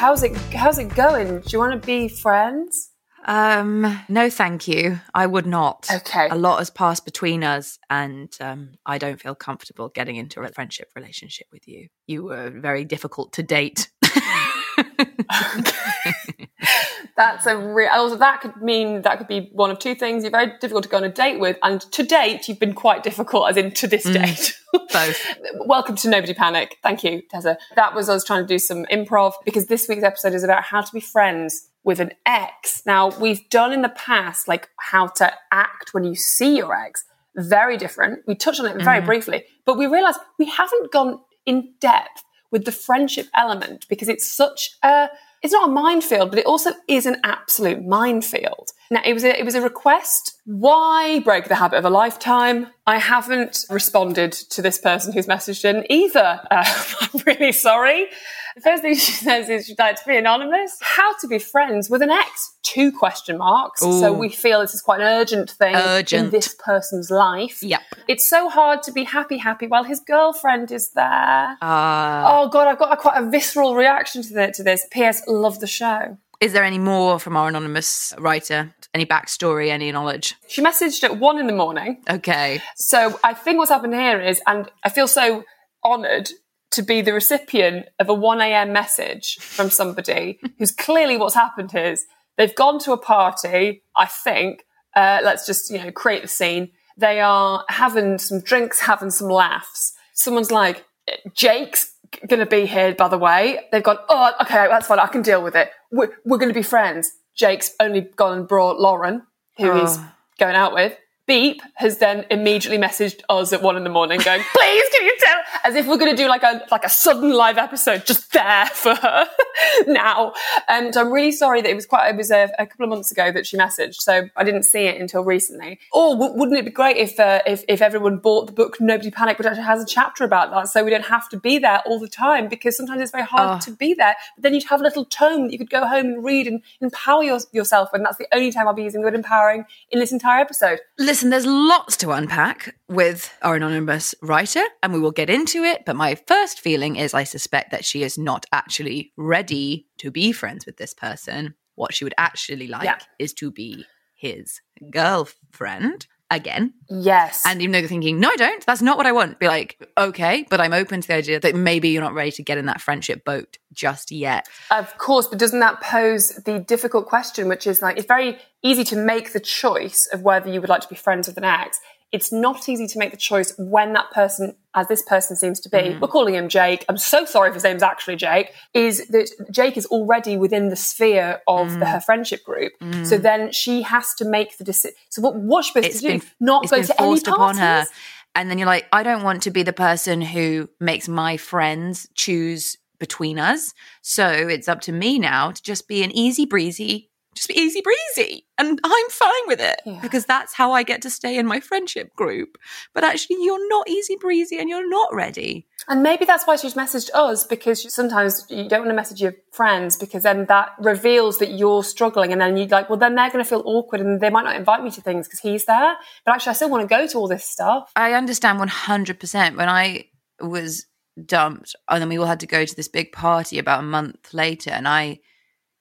how's it? How's it going? Do you want to be friends? Um, no, thank you. I would not. Okay. A lot has passed between us, and um, I don't feel comfortable getting into a friendship relationship with you. You were very difficult to date. That's a real. Also, that could mean that could be one of two things. You're very difficult to go on a date with, and to date, you've been quite difficult, as in to this mm, date. Both. Welcome to Nobody Panic. Thank you, Tessa. That was us trying to do some improv because this week's episode is about how to be friends with an ex. Now, we've done in the past like how to act when you see your ex. Very different. We touched on it very mm-hmm. briefly, but we realized we haven't gone in depth with the friendship element because it's such a it's not a minefield, but it also is an absolute minefield. Now, it was a, it was a request. Why break the habit of a lifetime? I haven't responded to this person who's messaged in either. Uh, I'm really sorry. The first thing she says is she'd like to be anonymous. How to be friends with an ex? Two question marks. So we feel this is quite an urgent thing in this person's life. Yep. It's so hard to be happy, happy while his girlfriend is there. Uh, Oh god, I've got a, quite a visceral reaction to, the, to this. P.S. Love the show. is there any more from our anonymous writer? Any backstory? Any knowledge? She messaged at one in the morning. Okay. So I think what's happened here is, and I feel so honoured to be the recipient of a 1 a.m. message from somebody who's clearly what's happened is they've gone to a party, I think. Uh, let's just, you know, create the scene. They are having some drinks, having some laughs. Someone's like, Jake's going to be here, by the way. They've gone, oh, okay, that's fine. I can deal with it. We're, we're going to be friends. Jake's only gone and brought Lauren, who he's Oh. going out with. Beep has then immediately messaged us at one in the morning going, please can you tell as if we're going to do like a like a sudden live episode just there for her now. And I'm really sorry that it was quite it was a, a couple of months ago that she messaged, so I didn't see it until recently. Or w- wouldn't it be great if uh, if if everyone bought the book Nobody Panic, which actually has a chapter about that, so we don't have to be there all the time because sometimes it's very hard Oh. to be there. But then you'd have a little tome that you could go home and read and empower your, yourself. And that's the only time I'll be using the word empowering in this entire episode. Listen, there's lots to unpack with our anonymous writer, and we will get into it. But my first feeling is I suspect that she is not actually ready to be friends with this person. What she would actually like Yeah. is to be his girlfriend again. Yes. And even though they're thinking, no, I don't, that's not what I want, be like, okay, but I'm open to the idea that maybe you're not ready to get in that friendship boat just yet. Of course, but doesn't that pose the difficult question, which is like, it's very easy to make the choice of whether you would like to be friends with an ex. It's not easy to make the choice when that person, as this person seems to be, mm-hmm. we're calling him Jake. I'm so sorry if his name's actually Jake, is that Jake is already within the sphere of the, mm. her friendship group. Mm. So then she has to make the decision. So what, what's she supposed to do? not go to any upon her. parties? And then you're like, I don't want to be the person who makes my friends choose between us. So it's up to me now to just be an easy breezy just be easy breezy. And I'm fine with it Yeah. because that's how I get to stay in my friendship group. But actually, you're not easy breezy and you're not ready. And maybe that's why she's messaged us because sometimes you don't want to message your friends because then that reveals that you're struggling. And then you're like, well, then they're going to feel awkward and they might not invite me to things because he's there. But actually, I still want to go to all this stuff. I understand 100%. When I was dumped, and then we all had to go to this big party about a month later, and I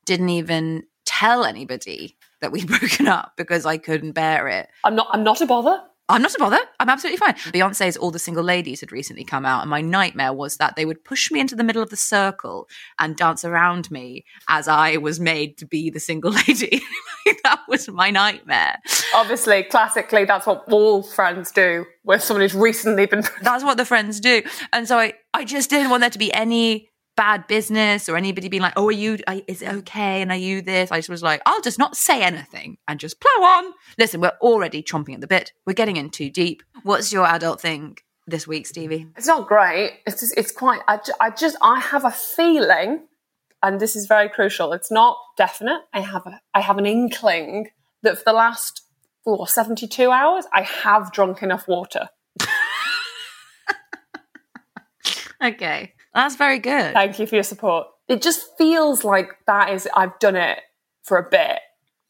didn't even tell anybody that we'd broken up because I couldn't bear it. I'm not, I'm not a bother. I'm not a bother. I'm absolutely fine. Beyonce's All the Single Ladies had recently come out, and my nightmare was that they would push me into the middle of the circle and dance around me as I was made to be the single lady. that was my nightmare. Obviously, classically, that's what all friends do with someone who's recently been. That's what the friends do. And so I, I just didn't want there to be any bad business or anybody being like, oh, are you, are, is it okay? And are you this? I just was like, I'll just not say anything and just plow on. Listen, we're already chomping at the bit. We're getting in too deep. What's your adult thing this week, Stevie? It's not great. It's just, it's quite. I, I just I have a feeling, and this is very crucial. It's not definite. I have a I have an inkling that for the last oh, 72 hours I have drunk enough water. Okay. That's very good. Thank you for your support. It just feels like that is I've done it for a bit.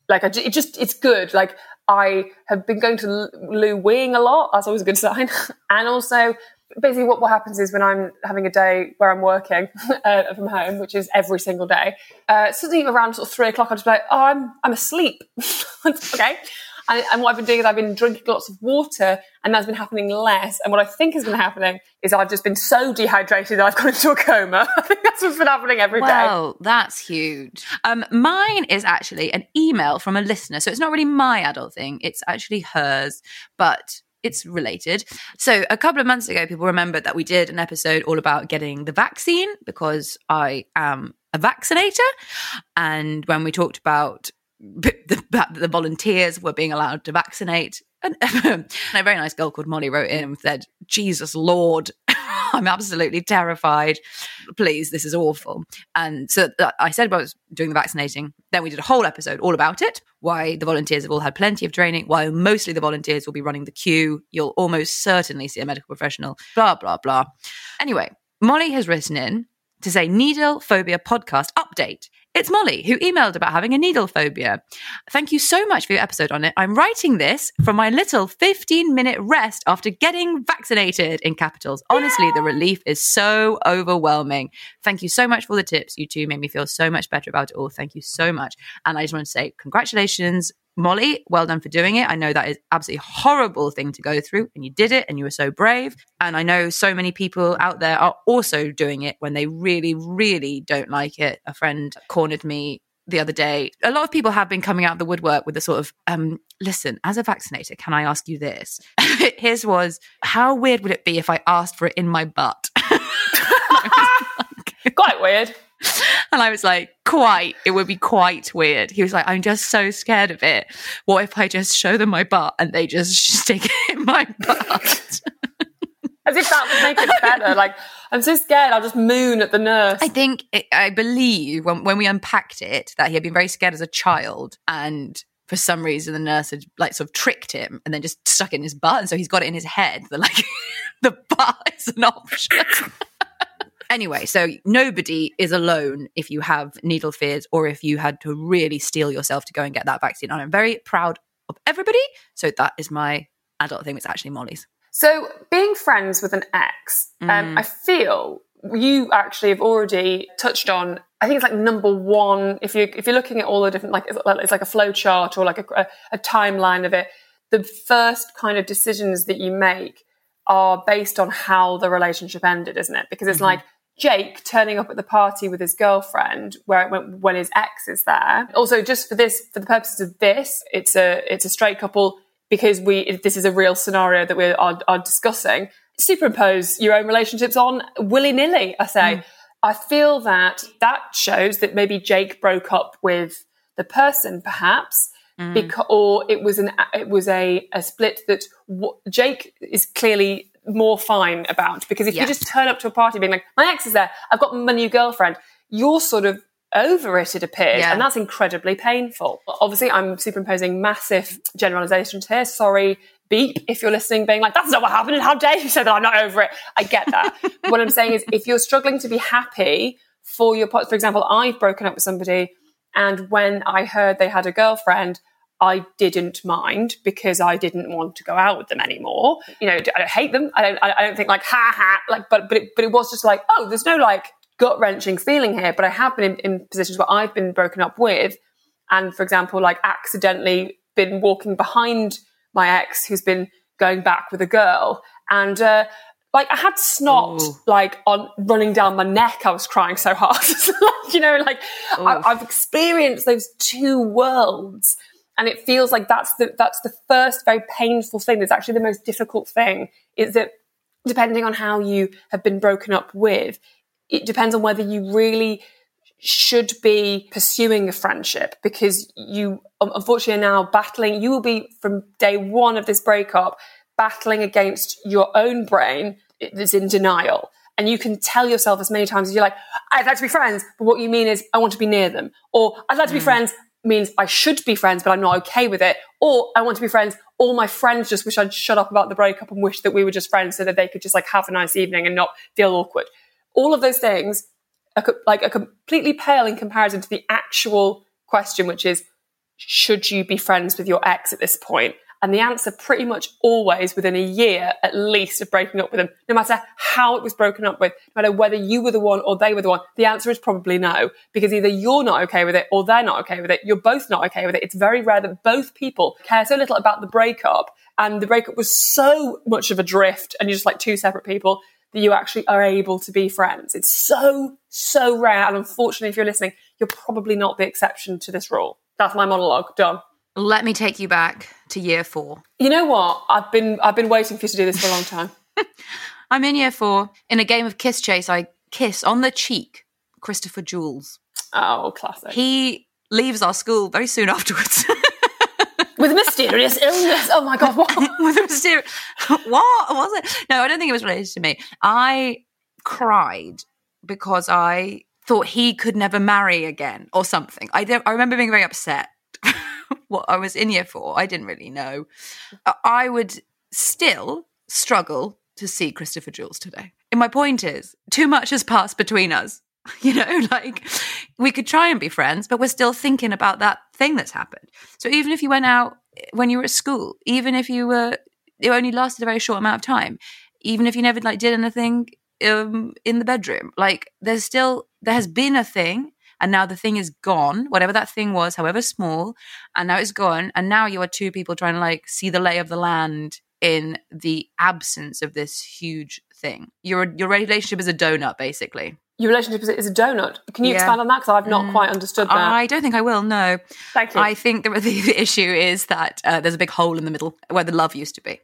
Like I, it just it's good. Like I have been going to Lou Wing a lot. That's always a good sign. and also, basically, what what happens is when I'm having a day where I'm working uh, from home, which is every single day, uh, around sort of three o'clock, I'll just be like, oh, I'm I'm asleep. okay. And, and what I've been doing is I've been drinking lots of water, and that's been happening less. And what I think has been happening is I've just been so dehydrated that I've gone into a coma. I think that's what's been happening every day. Well, that's huge. Um, mine is actually an email from a listener. So it's not really my adult thing, it's actually hers, but it's related. So a couple of months ago, people remembered that we did an episode all about getting the vaccine because I am a vaccinator. And when we talked about the, the, volunteers were being allowed to vaccinate. And a very nice girl called Molly wrote in and said, Jesus Lord, I'm absolutely terrified. Please, this is awful. And so I said about doing the vaccinating. Then we did a whole episode all about it, why the volunteers have all had plenty of training, why mostly the volunteers will be running the queue. You'll almost certainly see a medical professional, blah, blah, blah. Anyway, Molly has written in to say needle phobia podcast update. It's Molly who emailed about having a needle phobia. Thank you so much for your episode on it. I'm writing this from my little 15 minute rest after getting vaccinated in capitals. Honestly, the relief is so overwhelming. Thank you so much for the tips. You two made me feel so much better about it all. Thank you so much. And I just want to say congratulations. Molly, well done for doing it. I know that is absolutely horrible thing to go through, and you did it, and you were so brave. And I know so many people out there are also doing it when they really, really don't like it. A friend cornered me the other day. A lot of people have been coming out of the woodwork with a sort of, um, listen, as a vaccinator, can I ask you this? His was, how weird would it be if I asked for it in my butt? Quite weird. And I was like, quite, it would be quite weird. He was like, I'm just so scared of it. What if I just show them my butt and they just stick it in my butt? As if that would make it better. Like, I'm so scared, I'll just moon at the nurse. I think, it, I believe when, when we unpacked it, that he had been very scared as a child. And for some reason, the nurse had like sort of tricked him and then just stuck it in his butt. And so he's got it in his head that like the butt is an option. Anyway, so nobody is alone if you have needle fears or if you had to really steel yourself to go and get that vaccine. And I'm very proud of everybody. So that is my adult thing. It's actually Molly's. So, being friends with an ex, um, I feel you actually have already touched on. I think it's like number one. If you if you're looking at all the different like it's like- a flow chart or like a, a, a timeline of it. The first kind of decisions that you make are based on how the relationship ended, isn't it? Because it's like Jake turning up at the party with his girlfriend where when, when his ex is there. Also, just for this, for the purposes of this, it's a it's a straight couple because we this is a real scenario that we are, are discussing. Superimpose your own relationships on willy nilly. I say. Mm. I feel that that shows that maybe Jake broke up with the person, perhaps. Mm. Because, or it was an it was a, a split that w- Jake is clearly more fine about because if Yes. you just turn up to a party being like my ex is there I've got my new girlfriend you're sort of over it, it appears. Yeah. And that's incredibly painful. Obviously, I'm superimposing massive generalizations here. Sorry, beep, if you're listening, being like, that's not what happened. And how dare you say that I'm not over it? I get that. what I'm saying is, if you're struggling to be happy for your, for example, I've broken up with somebody, and when I heard they had a girlfriend, I didn't mind because I didn't want to go out with them anymore. You know, I don't hate them. I don't. I don't think like ha ha. Like, but but it, but it was just like, oh, there's no like gut wrenching feeling here. But I have been in, in positions where I've been broken up with, and for example, like accidentally been walking behind my ex who's been going back with a girl, and uh, like I had snot Ooh. like on running down my neck. I was crying so hard. you know, like I, I've experienced those two worlds and it feels like that's the that's the first very painful thing that's actually the most difficult thing is that depending on how you have been broken up with it depends on whether you really should be pursuing a friendship because you unfortunately are now battling you will be from day one of this breakup battling against your own brain that's in denial. And you can tell yourself as many times as you're like i'd like to be friends but what you mean is i want to be near them or i'd like to be mm. friends means I should be friends, but I'm not okay with it. Or I want to be friends. All my friends just wish I'd shut up about the breakup and wish that we were just friends so that they could just like have a nice evening and not feel awkward. All of those things are co- like are completely pale in comparison to the actual question, which is, should you be friends with your ex at this point? And the answer pretty much always within a year at least of breaking up with them, no matter how it was broken up with, no matter whether you were the one or they were the one, the answer is probably no. Because either you're not okay with it or they're not okay with it. You're both not okay with it. It's very rare that both people care so little about the breakup and the breakup was so much of a drift and you're just like two separate people that you actually are able to be friends. It's so, so rare. And unfortunately, if you're listening, you're probably not the exception to this rule. That's my monologue. Done. Let me take you back to year four. You know what? I've been I've been waiting for you to do this for a long time. I'm in year four. In a game of kiss chase, I kiss on the cheek Christopher Jules. Oh, classic. He leaves our school very soon afterwards. With a mysterious illness. Oh my god, what? with a mysterious. What was it? No, I don't think it was related to me. I cried because I thought he could never marry again or something. I I remember being very upset. What I was in here for. I didn't really know. I- I would still struggle to see Christopher Jules today. And my point is, too much has passed between us. You know, like we could try and be friends, but we're still thinking about that thing that's happened. So even if you went out when you were at school, even if you were, it only lasted a very short amount of time, even if you never like did anything um, in the bedroom, like there's still there has been a thing, and now the thing is gone, whatever that thing was, however small, and now it's gone, and now you are two people trying to like see the lay of the land in the absence of this huge thing. Your your relationship is a donut, basically. Your relationship is, is a donut. Can you Yeah. expand on that? Because I've not quite understood that. I don't think I will. No, Thank you. I think the, the issue is that uh, there's a big hole in the middle where the love used to be.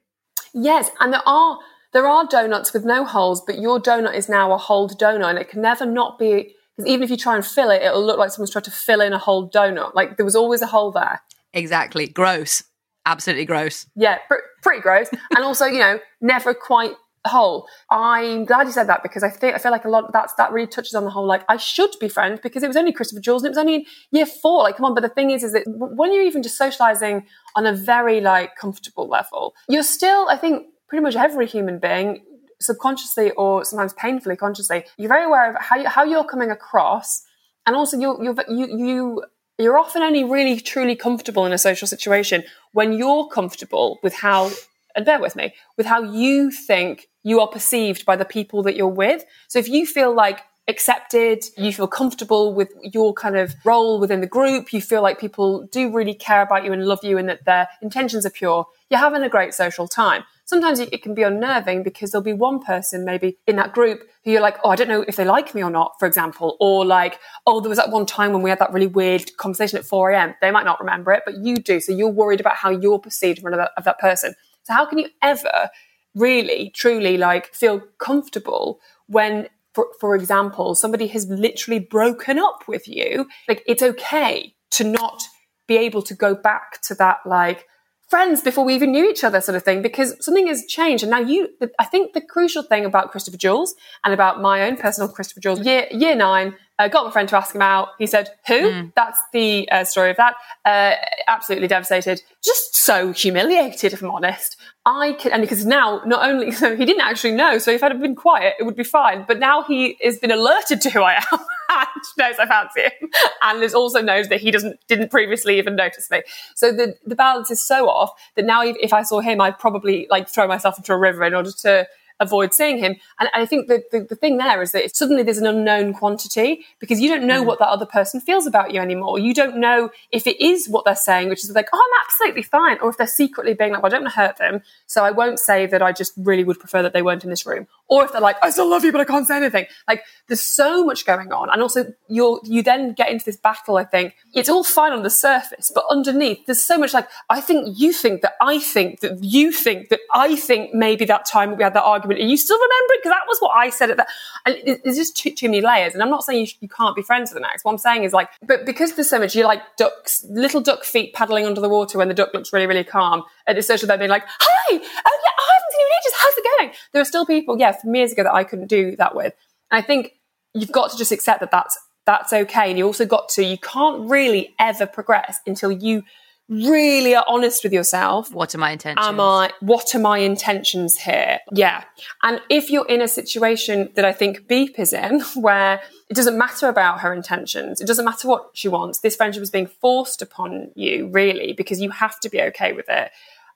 Yes, and there are there are donuts with no holes, but your donut is now a holed donut, and it can never not be because even if you try and fill it, it'll look like someone's tried to fill in a whole donut. Like there was always a hole there. Exactly. Gross. Absolutely gross. Yeah, pr- pretty gross, and also you know never quite whole. I'm glad you said that because I think I feel like a lot that's that really touches on the whole like I should be friends because it was only Christopher Jules and it was only in year four. Like come on, but the thing is, is that when you're even just socializing on a very like comfortable level, you're still I think pretty much every human being subconsciously or sometimes painfully consciously you're very aware of how you, how you're coming across and also you're, you you you you're often only really truly comfortable in a social situation when you're comfortable with how and bear with me with how you think you are perceived by the people that you're with. So if you feel like accepted you feel comfortable with your kind of role within the group you feel like people do really care about you and love you and that their intentions are pure you're having a great social time sometimes it can be unnerving because there'll be one person maybe in that group who you're like, oh, I don't know if they like me or not, for example, or like, oh, there was that one time when we had that really weird conversation at 4 a.m. They might not remember it, but you do. So you're worried about how you're perceived in front of that, of that person. So how can you ever really, truly like feel comfortable when, for, for example, somebody has literally broken up with you? Like it's okay to not be able to go back to that like friends before we even knew each other sort of thing because something has changed. And now you i think the crucial thing about christopher jules and about my own personal christopher jules year year nine Uh, got my friend to ask him out. He said, "Who?" That's the uh, story of that. Uh, absolutely devastated, just so humiliated. If I'm honest, I can, and because now not only so he didn't actually know, so if I'd have been quiet, it would be fine. But now he has been alerted to who I am and knows I fancy him, and is also knows that he doesn't didn't previously even notice me. So the the balance is so off that now if, if I saw him, I'd probably like throw myself into a river in order to avoid seeing him. And I think the, the, the thing there is that suddenly there's an unknown quantity because you don't know mm. what that other person feels about you anymore. You don't know if it is what they're saying, which is like, oh, I'm absolutely fine, or if they're secretly being like, well, I don't want to hurt them, so I won't say that I just really would prefer that they weren't in this room. Or if they're like, I still love you, but I can't say anything. Like, there's so much going on. And also, you're, you then get into this battle, I think. It's all fine on the surface, but underneath, there's so much like, I think you think that I think that you think that I think maybe that time we had that argument, are you still remembering? Because that was what I said at that. And it- there's just too, too many layers. And I'm not saying you, sh- you can't be friends with an ex. What I'm saying is like, but because there's so much, you're like ducks, little duck feet paddling under the water when the duck looks really, really calm. At this social, they're being like, hi, oh yeah, I haven't seen you in ages. How's it going? There are still people, yeah, from years ago that I couldn't do that with. And I think you've got to just accept that that's that's okay. And you also got to you can't really ever progress until you really are honest with yourself. What are my intentions? Am I? What are my intentions here? Yeah. And if you're in a situation that I think Beep is in, where it doesn't matter about her intentions, it doesn't matter what she wants. This friendship is being forced upon you, really, because you have to be okay with it.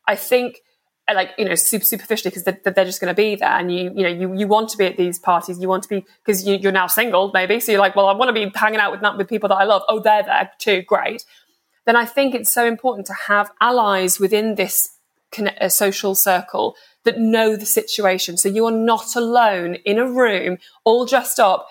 I think uh, like you know super superficially because they're, they're just going to be there and you you know you, you want to be at these parties you want to be because you, you're now single maybe so you're like well i want to be hanging out with with people that i love oh they're there too great then i think it's so important to have allies within this uh, social circle that know the situation. So you are not alone in a room all dressed up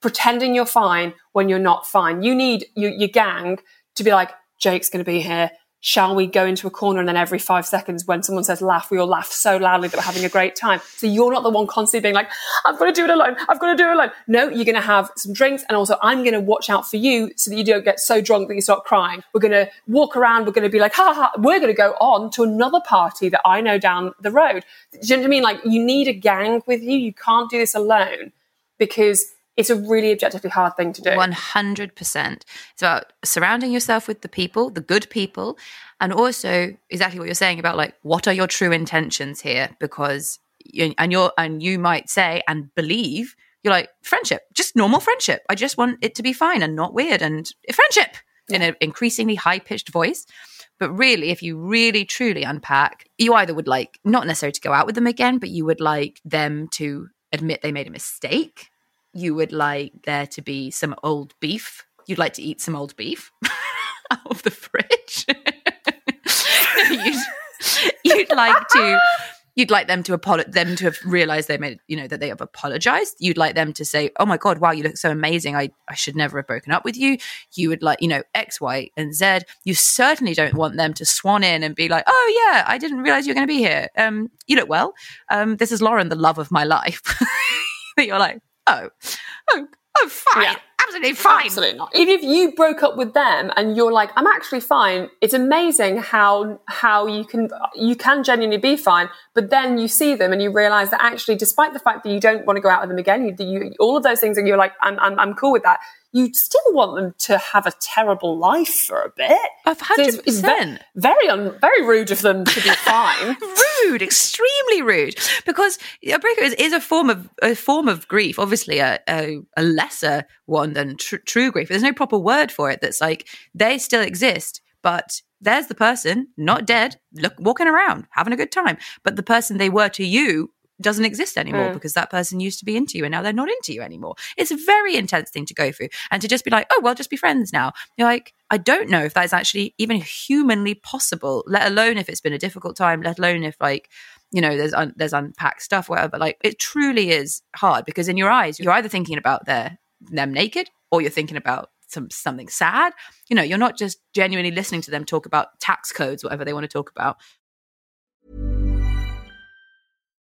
pretending you're fine when you're not fine. You need your, your gang to be like jake's going to be here shall we go into a corner and then every five seconds when someone says laugh, we all laugh so loudly that we're having a great time. So you're not the one constantly being like, I've got to do it alone. I've got to do it alone. No, you're going to have some drinks. And also I'm going to watch out for you so that you don't get so drunk that you start crying. We're going to walk around. We're going to be like, ha ha, we're going to go on to another party that I know down the road. Do you know what I mean? Like you need a gang with you. You can't do this alone because it's a really objectively hard thing to do. 100%. It's about surrounding yourself with the people, the good people, and also exactly what you're saying about like what are your true intentions here because you, and you're and you might say and believe you're like friendship, just normal friendship. I just want it to be fine and not weird and friendship in an increasingly high pitched voice. But really, if you really truly unpack, you either would like not necessarily to go out with them again, but you would like them to admit they made a mistake. You would like there to be some old beef. You'd like to eat some old beef out of the fridge. you'd, you'd like to you'd like them to apologize them to have realized they made you know that they have apologized. You'd like them to say oh my god wow you look so amazing. I i should never have broken up with you. You would like you know x y and z. You certainly don't want them to swan in and be like oh yeah i didn't realize you were going to be here. Um you look well. Um this is lauren the love of my life. That you're like oh oh oh fine Yeah. absolutely fine Absolutely not. Even if you broke up with them and you're like, I'm actually fine. It's amazing how how you can you can genuinely be fine, but then you see them and you realize that actually, despite the fact that you don't want to go out with them again, you, you all of those things, and you're like, I'm I'm, I'm cool with that. You still want them to have a terrible life for a bit. Of So it's- it's ve- very un, very rude of them to be fine. rude, extremely rude. Because a breakup is, is a form of a form of grief, obviously a, a, a lesser one than tr- true grief. There's no proper word for it. That's like they still exist, but there's the person not dead, look walking around having a good time, but the person they were to you doesn't exist anymore mm. because that person used to be into you and now they're not into you anymore. It's a very intense thing to go through. And to just be like, oh, well, just be friends now. You're like, I don't know if that is actually even humanly possible, let alone if it's been a difficult time, let alone if like, you know, there's un- there's unpacked stuff, whatever. Like it truly is hard because in your eyes, you're either thinking about their them naked or you're thinking about some something sad. You know, you're not just genuinely listening to them talk about tax codes, whatever they want to talk about.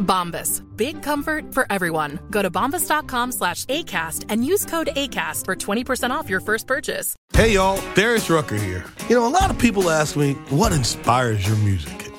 Bombas. Big comfort for everyone. Go to bombas.com slash ACAST and use code ACAST for 20% off your first purchase. Hey y'all, Darius Rucker here. You know, a lot of people ask me, what inspires your music?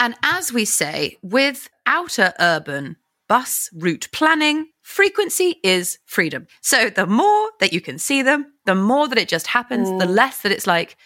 And as we say, with outer urban bus route planning, frequency is freedom. So the more that you can see them, the more that it just happens, the mm. less that it's like,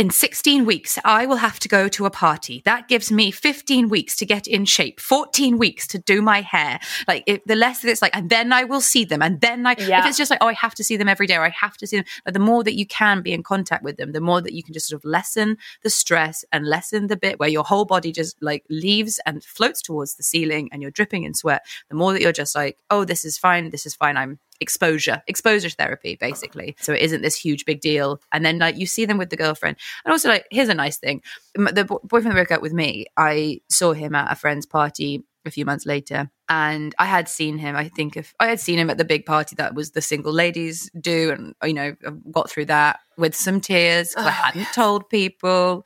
in 16 weeks, I will have to go to a party. That gives me 15 weeks to get in shape, 14 weeks to do my hair. Like, if, the less that it's like, and then I will see them. And then I, Yeah. if it's just like, oh, I have to see them every day, or I have to see them, like, the more that you can be in contact with them, the more that you can just sort of lessen the stress and lessen the bit where your whole body just like leaves and floats towards the ceiling and you're dripping in sweat. The more that you're just like, oh, this is fine, this is fine. I'm exposure, exposure therapy, uh-huh. basically. So it isn't this huge big deal. And then like you see them with the girlfriend. And also like, here's a nice thing. The bo- boyfriend that broke up with me, I saw him at a friend's party a few months later. And I had seen him, I think if I had seen him at the big party that was the single ladies do, and you know, uh, got through that with some tears 'cause I hadn't told people,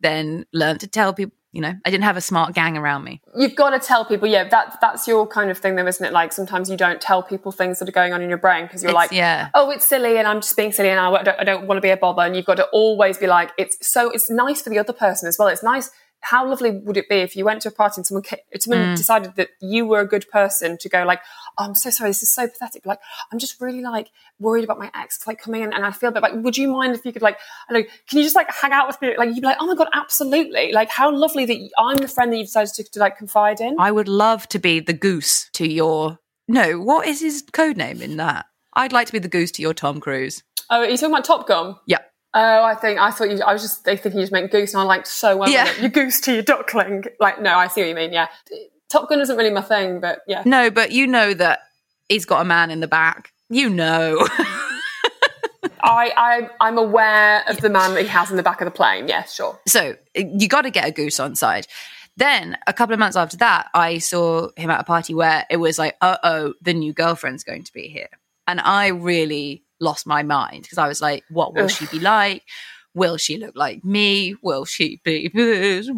then learned to tell people, you know, I didn't have a smart gang around me. You've got to tell people, yeah, that that's your kind of thing, though, isn't it? Like sometimes you don't tell people things that are going on in your brain because you're It's- like, yeah. oh, it's silly, and I'm just being silly, and I don't, I don't want to be a bother. And you've got to always be like, it's so it's nice for the other person as well. It's nice. How lovely would it be if you went to a party and someone someone Mm. decided that you were a good person to go like, oh, I'm so sorry, this is so pathetic. But like, I'm just really like worried about my ex like coming in, and I feel a bit like, would you mind if you could like, I don't know, can you just like hang out with me? Like you'd be like, oh my god, absolutely. Like how lovely that I'm the friend that you decided to, to like confide in. I would love to be the goose to your. No, what is his code name in that? I'd like to be the goose to your Tom Cruise. Oh, are you talking about Top Gun? Yeah. Oh, I think I thought you. I was just thinking you just meant goose, and I liked so well. Yeah. You goose to your duckling. Like, no, I see what you mean. Yeah, Top Gun isn't really my thing, but yeah. No, but you know that he's got a man in the back. You know. I, I, I'm aware of the man that he has in the back of the plane. Yeah, sure. so you got to get a goose on side. Then a couple of months after that, I saw him at a party where it was like, uh oh, the new girlfriend's going to be here. And I really lost my mind because I was like, what will she be like? Will she look like me? Will she be this?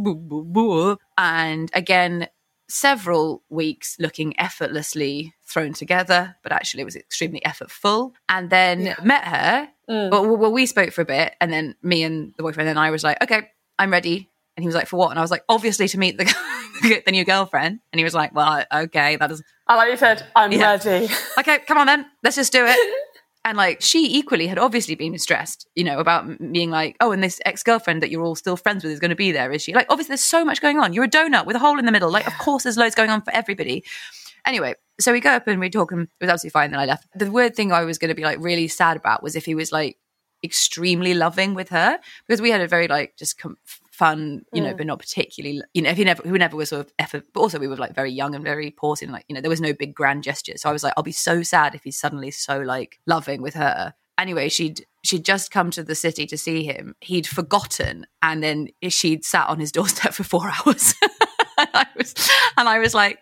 And again, several weeks looking effortlessly thrown together, but actually it was extremely effortful. And then met her. Mm. Well, well, we spoke for a bit, and then me and the boyfriend and I was like, okay, I'm ready. And he was like, for what? And I was like, obviously to meet the the new girlfriend. And he was like, well, okay, that is I like you said, I'm Yeah. ready. okay, come on then, let's just do it. And like she equally had obviously been stressed, you know, about being like, oh, and this ex girlfriend that you're all still friends with is going to be there, is she? Like, obviously, there's so much going on. You're a donut with a hole in the middle. Like, of course, there's loads going on for everybody. Anyway, so we go up and we talk, and it was absolutely fine. Then I left. The weird thing I was going to be like really sad about was if he was like extremely loving with her because we had a very like just com- fun, you know, mm. but not particularly, you know, if he never, who never was sort of effort, but also we were like very young and very pausing, and like, you know, there was no big grand gesture. So I was like, I'll be so sad if he's suddenly so like loving with her. Anyway, she'd she'd just come to the city to see him. He'd forgotten, and then she'd sat on his doorstep for four hours. and I was, and I was like,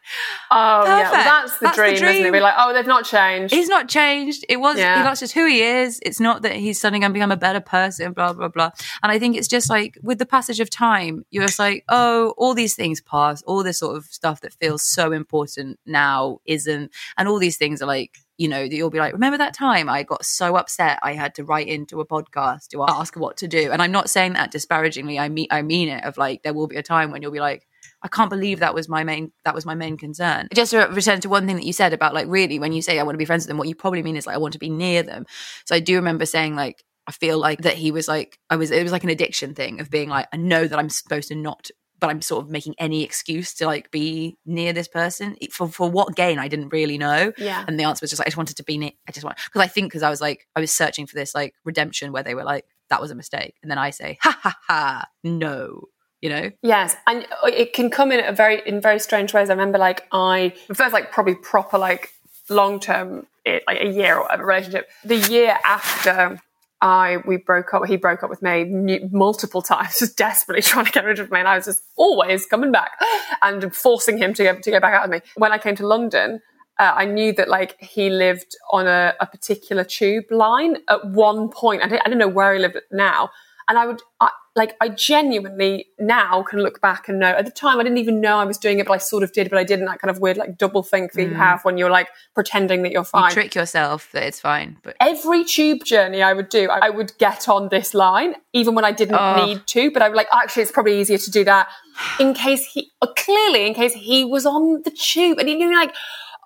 Oh yeah, well, that's the That's the dream, isn't it? We're like, oh, they've not changed. he's not changed. It was Yeah. that's just who he is. It's not that he's suddenly going to become a better person. Blah blah blah. And I think it's just like with the passage of time, you're just like, oh, all these things pass. All this sort of stuff that feels so important now isn't, and all these things are like you know, that you'll be like, remember that time I got so upset I had to write into a podcast to ask what to do. And I'm not saying that disparagingly. I mean, I mean it of like, there will be a time when you'll be like, I can't believe that was my main that was my main concern. Just to return to one thing that you said about like really when you say I want to be friends with them, what you probably mean is like I want to be near them. So I do remember saying like I feel like that he was like I was it was like an addiction thing of being like I know that I'm supposed to not but I'm sort of making any excuse to like be near this person for for what gain I didn't really know. Yeah. And the answer was just like I just wanted to be near. I just want because I think because I was like I was searching for this like redemption where they were like that was a mistake, and then I say ha ha ha no. You know, yes, and it can come in a very in very strange ways. I remember, like I first, like probably proper, like long term, like a year or whatever relationship. The year after I we broke up. He broke up with me multiple times, just desperately trying to get rid of me, and I was just always coming back and forcing him to go to go back out with me. When I came to London, uh, I knew that like he lived on a, a, particular tube line at one point. I don't, I don't know where he lived now, and I would I, like I genuinely now can look back and know at the time I didn't even know I was doing it, but I sort of did, but I didn't. That kind of weird like double think that mm. you have when you're like pretending that you're fine. You trick yourself that it's fine. But every tube journey I would do, I would get on this line, even when I didn't oh. need to. But I would like actually it's probably easier to do that in case he uh, clearly in case he was on the tube and you're like,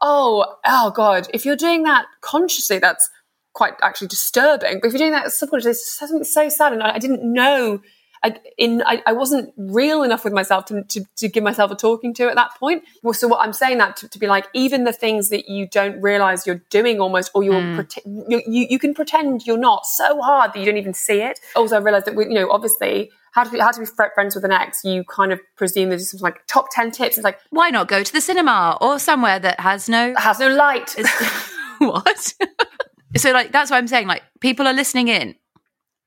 oh, oh god, if you're doing that consciously, that's quite actually disturbing. But if you're doing that subconsciously, it's something so sad, and I, I didn't know I, in, I, I, wasn't real enough with myself to, to, to, give myself a talking to at that point. Well, so what I'm saying that to, to, be like, even the things that you don't realize you're doing almost, or you're, mm. you, you, you, can pretend you're not so hard that you don't even see it. Also, I realized that, we, you know, obviously how to be, how to be friends with an ex, you kind of presume there's some like top 10 tips. It's like, why not go to the cinema or somewhere that has no, has no light. what? so like, that's what I'm saying. Like people are listening in,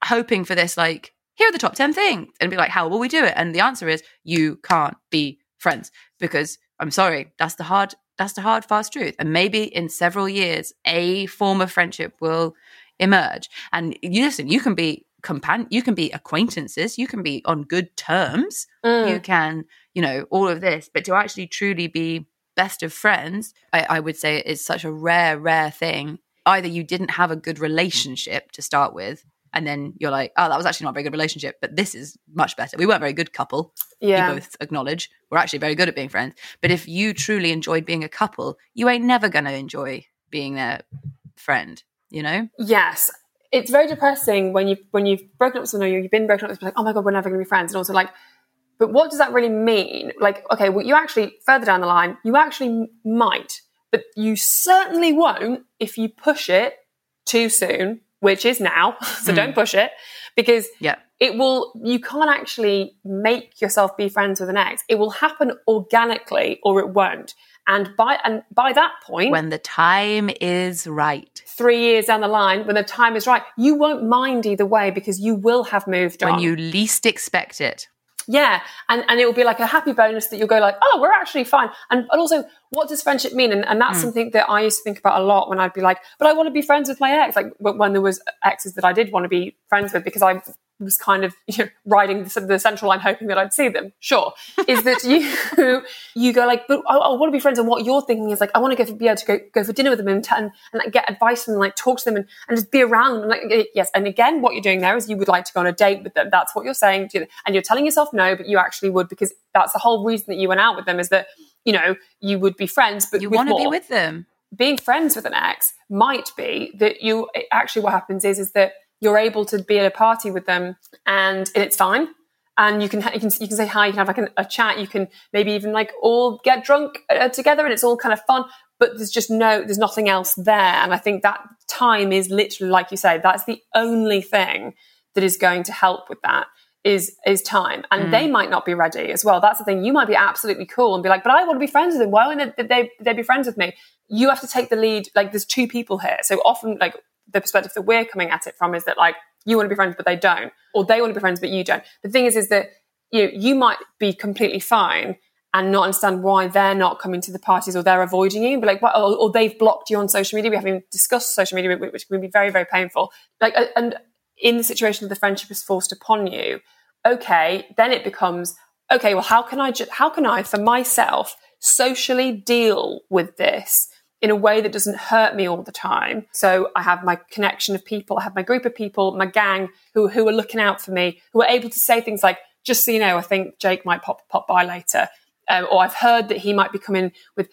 hoping for this, like, here are the top 10 things. And be like how will we do it? And the answer is you can't be friends. Because i'm sorry that's the hard that's the hard fast truth. And maybe in several years a form of friendship will emerge. And you listen you can be compan you can be acquaintances. You can be on good terms. Mm. you can you know all of this. But to actually truly be best of friends I, I would say is such a rare rare thing. Either you didn't have a good relationship to start with and then you're like, oh, that was actually not a very good relationship, but this is much better. We weren't a very good couple. Yeah. You both acknowledge we're actually very good at being friends. But if you truly enjoyed being a couple, you ain't never going to enjoy being their friend, you know? Yes. It's very depressing when you when you've broken up with someone or you've been broken up with someone, like, oh my God, we're never going to be friends. And also like, but what does that really mean? Like, okay, well, you actually, further down the line, you actually might, but you certainly won't if you push it too soon which is now. So mm. don't push it because yeah. it will, you can't actually make yourself be friends with an ex. It will happen organically or it won't. And by, and by that point, when the time is right, three years down the line, when the time is right, you won't mind either way because you will have moved when on. When you least expect it. Yeah, and, and it will be like a happy bonus that you'll go like, oh, we're actually fine. And, and also, what does friendship mean? And, and that's mm. something that I used to think about a lot when I'd be like, but I want to be friends with my ex. Like when there was exes that I did want to be friends with because I was kind of you know, riding the, the, central line, hoping that I'd see them. Sure, is that you you go like, but I, I, want to be friends, and what you're thinking is like, I want to go for, be able to go, go for dinner with them and, and, and like, get advice and like talk to them and, and just be around them. And, like, yes, and again, what you're doing there is you would like to go on a date with them. That's what you're saying, to, and you're telling yourself no, but you actually would because that's the whole reason that you went out with them is that you know you would be friends, but you want to be with them. Being friends with an ex might be that you actually what happens is is that you're able to be at a party with them and, and it's fine and you can you can you can say hi. You can have like a chat. You can maybe even like all get drunk uh, together, and it's all kind of fun. But there's just no, there's nothing else there. And I think that time is literally, like you say, that's the only thing that is going to help with that is is time. And mm. they might not be ready as well. That's the thing. You might be absolutely cool and be like, but I want to be friends with them. Why wouldn't they, they, they be friends with me? You have to take the lead. Like there's two people here. So often, like the perspective that we're coming at it from is that like you want to be friends but they don't or they want to be friends but you don't the thing is is that you you might be completely fine and not understand why they're not coming to the parties or they're avoiding you, but like, or, or, they've blocked you on social media. We haven't discussed social media, which can be very, very painful. Like, and in the situation that the friendship is forced upon you, okay, then it becomes, okay, well, how can I, ju- how can I, for myself, socially deal with this in a way that doesn't hurt me all the time. So I have my connection of people, I have my group of people, my gang who, who are looking out for me, who are able to say things like, just so you know, I think Jake might pop, pop by later. Um, or I've heard that he might be coming with,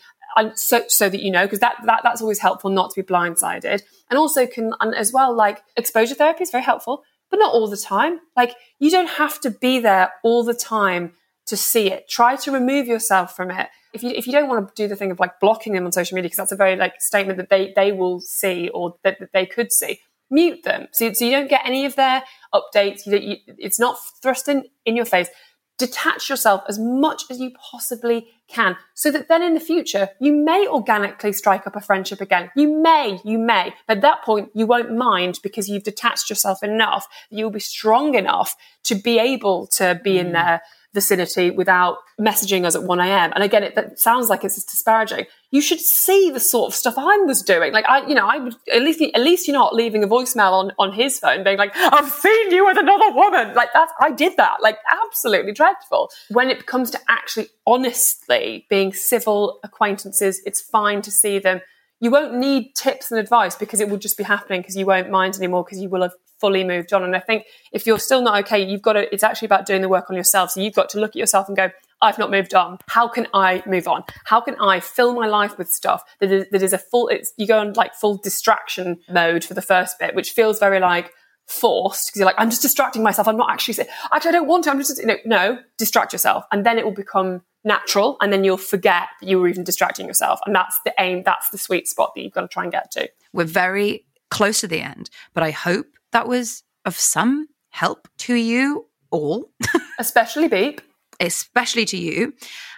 so, so that you know, because that, that, that's always helpful not to be blindsided. And also can, and as well, like exposure therapy is very helpful, but not all the time. Like you don't have to be there all the time to see it. Try to remove yourself from it. If you if you don't want to do the thing of like blocking them on social media because that's a very like statement that they they will see or that, that they could see, mute them so, so you don't get any of their updates. You, you, it's not thrust in in your face. Detach yourself as much as you possibly can, so that then in the future you may organically strike up a friendship again. You may, you may. At that point, you won't mind because you've detached yourself enough that you'll be strong enough to be able to be mm. in there vicinity without messaging us at 1 a.m. And again, it that sounds like it's disparaging. You should see the sort of stuff I was doing. Like I, you know, I would at least at least you're not leaving a voicemail on on his phone being like, "I've seen you with another woman." Like that's I did that. Like absolutely dreadful. When it comes to actually honestly being civil acquaintances, it's fine to see them. You won't need tips and advice because it will just be happening because you won't mind anymore because you will have fully moved on. And I think if you're still not okay, you've got to, it's actually about doing the work on yourself. So you've got to look at yourself and go, I've not moved on. How can I move on? How can I fill my life with stuff that is, that is a full, it's, you go on like full distraction mode for the first bit, which feels very like, forced because you're like, I'm just distracting myself. I'm not actually actually, I don't want to. I'm just, you know, no, distract yourself. And then it will become natural. And then you'll forget that you were even distracting yourself. And that's the aim. That's the sweet spot that you've got to try and get to. We're very close to the end, but I hope that was of some help to you all. Especially Beep. Especially to you.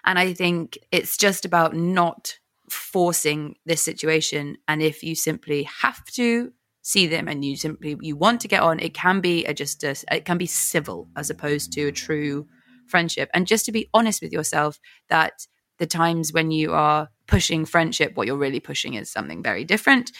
And I think it's just about not forcing this situation. And if you simply have to see them and you simply you want to get on, it can be a just a, it can be civil as opposed to a true friendship. And just to be honest with yourself that the times when you are pushing friendship, what you're really pushing is something very different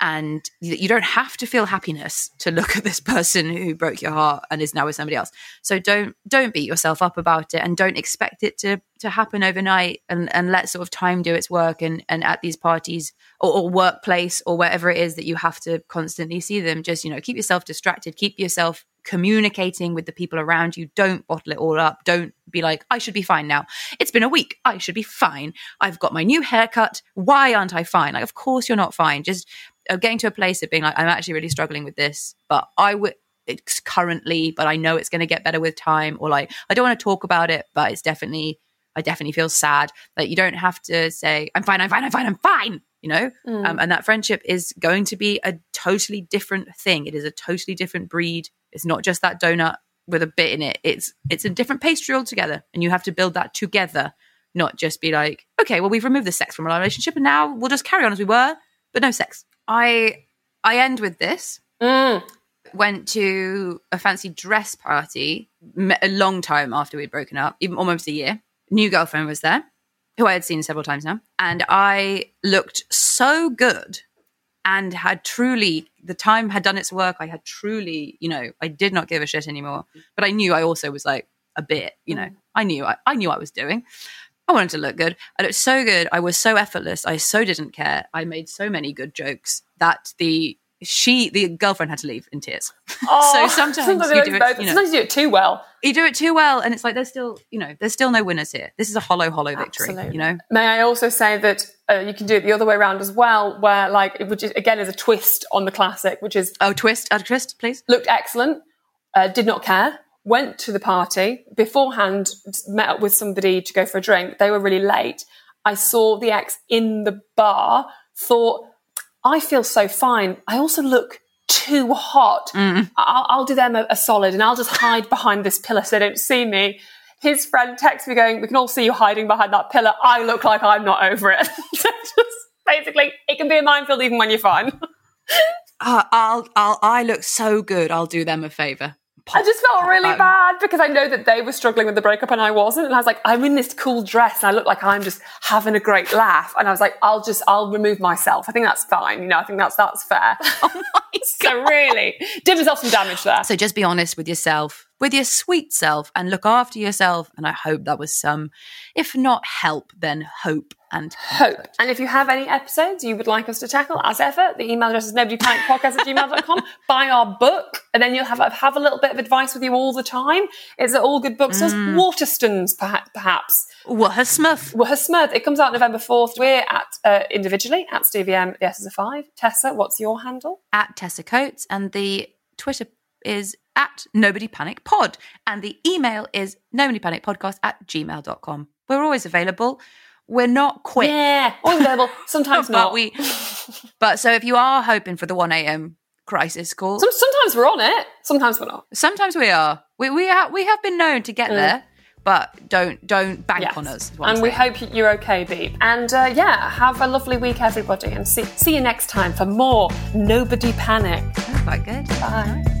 and you don't have to feel happiness to look at this person who broke your heart and is now with somebody else so don't don't beat yourself up about it and don't expect it to to happen overnight and and let sort of time do its work and and at these parties or, or workplace or wherever it is that you have to constantly see them just you know keep yourself distracted keep yourself communicating with the people around you. Don't bottle it all up. Don't be like, I should be fine now. It's been a week. I should be fine. I've got my new haircut. Why aren't I fine? Like, of course you're not fine. Just uh, getting to a place of being like, I'm actually really struggling with this, but I would. It's currently, but I know it's going to get better with time. Or like, I don't want to talk about it, but it's definitely, I definitely feel sad. That you don't have to say, I'm fine, I'm fine, I'm fine, I'm fine you know mm. um, and that friendship is going to be a totally different thing it is a totally different breed it's not just that donut with a bit in it. It's it's a different pastry altogether, and you have to build that together, not just be like, okay, well we've removed the sex from our relationship, and now we'll just carry on as we were, but no sex. I I end with this. Mm. Went to a fancy dress party a long time after we'd broken up, even almost a year. New girlfriend was there, who I had seen several times now, and I looked so good and had truly the time had done its work i had truly you know i did not give a shit anymore but i knew i also was like a bit you know i knew i, I knew i was doing i wanted to look good i looked so good i was so effortless i so didn't care i made so many good jokes that the she the girlfriend had to leave in tears. Oh, so sometimes, sometimes you do it, you know, sometimes you do it too well. You do it too well, and it's like there's still you know there's still no winners here. This is a hollow, hollow victory. Absolutely. You know. May I also say that uh, you can do it the other way around as well, where like which is, again is a twist on the classic, which is oh twist, a twist, please. Looked excellent, uh, did not care. Went to the party beforehand, met up with somebody to go for a drink. They were really late. I saw the ex in the bar. Thought I feel so fine. I also look too hot. Mm. I'll, I'll, do them a, a, solid and I'll just hide behind this pillar so they don't see me. His friend texts me going, we can all see you hiding behind that pillar. I look like I'm not over it. just basically, it can be a minefield even when you're fine. uh, I'll, I'll, I look so good. I'll do them a favor. I just felt really bad because I know that they were struggling with the breakup and I wasn't. And I was like, I'm in this cool dress and I look like I'm just having a great laugh. And I was like, I'll just, I'll remove myself. I think that's fine. You know, I think that's, that's fair. Oh my God. so really did myself some damage there. So just be honest with yourself. With your sweet self and look after yourself. And I hope that was some, if not help, then hope and hope. And if you have any episodes you would like us to tackle, as ever, the email address is nobodypanicpodcast at gmail.com. Buy our book, and then you'll have, have a little bit of advice with you all the time. It's at all good bookstores. Mm. Waterstones, perhaps. Wahasmith. Wahasmith. It comes out November 4th. We're at uh, individually at Stevie M, the S is a 5. Tessa, what's your handle? At Tessa Coates, and the Twitter is at Nobody Panic Pod, and the email is nobodypanicpodcast at gmail.com. We're always available we're not quick. Yeah, always available. Sometimes but not. We, but so if you are hoping for the one a.m. crisis call, Some, sometimes we're on it. Sometimes we're not. Sometimes we are. We we have we have been known to get mm. there. But don't don't bank yes. on us. And we hope you're okay, Beep. And uh, yeah, have a lovely week, everybody, and see see you next time for more Nobody Panic. Oh, quite good. Bye.